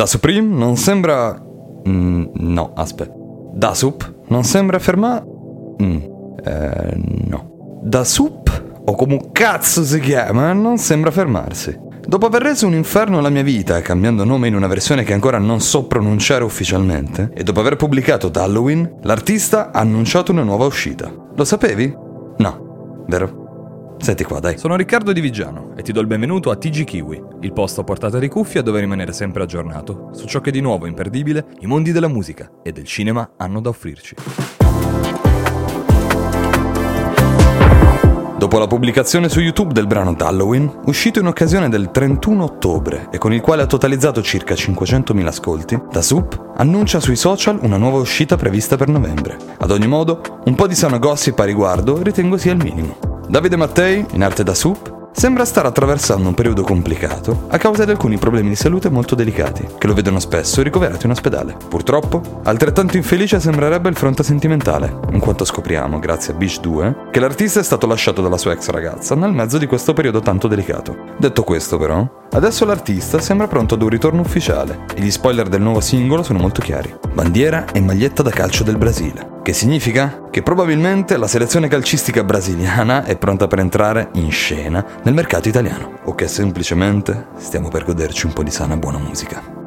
Da Supreme non sembra... Mm, no, aspetta. Da Sup non sembra fermare... Mm, eh, no. Da Sup, o come un cazzo si chiama, non sembra fermarsi. Dopo aver reso un inferno alla mia vita, cambiando nome in una versione che ancora non so pronunciare ufficialmente, e dopo aver pubblicato Halloween, l'artista ha annunciato una nuova uscita. Lo sapevi? No, vero? Senti qua, dai. Sono Riccardo Di Vigiano e ti do il benvenuto a TG Kiwi, il posto a portata di cuffia dove rimanere sempre aggiornato su ciò che di nuovo imperdibile i mondi della musica e del cinema hanno da offrirci. Dopo la pubblicazione su YouTube del brano Halloween, uscito in occasione del 31 ottobre e con il quale ha totalizzato circa 500.000 ascolti, Da Soup annuncia sui social una nuova uscita prevista per novembre. Ad ogni modo, un po' di sano gossip a riguardo ritengo sia il minimo. Davide Mattei, in arte Da Soup, sembra stare attraversando un periodo complicato a causa di alcuni problemi di salute molto delicati, che lo vedono spesso ricoverato in ospedale. Purtroppo, altrettanto infelice sembrerebbe il fronte sentimentale, in quanto scopriamo, grazie a Beach 2, che l'artista è stato lasciato dalla sua ex ragazza nel mezzo di questo periodo tanto delicato. Detto questo, però, adesso l'artista sembra pronto ad un ritorno ufficiale e gli spoiler del nuovo singolo sono molto chiari. Bandiera e maglietta da calcio del Brasile. Che significa? Che probabilmente la selezione calcistica brasiliana è pronta per entrare in scena nel mercato italiano o che semplicemente stiamo per goderci un po' di sana buona musica.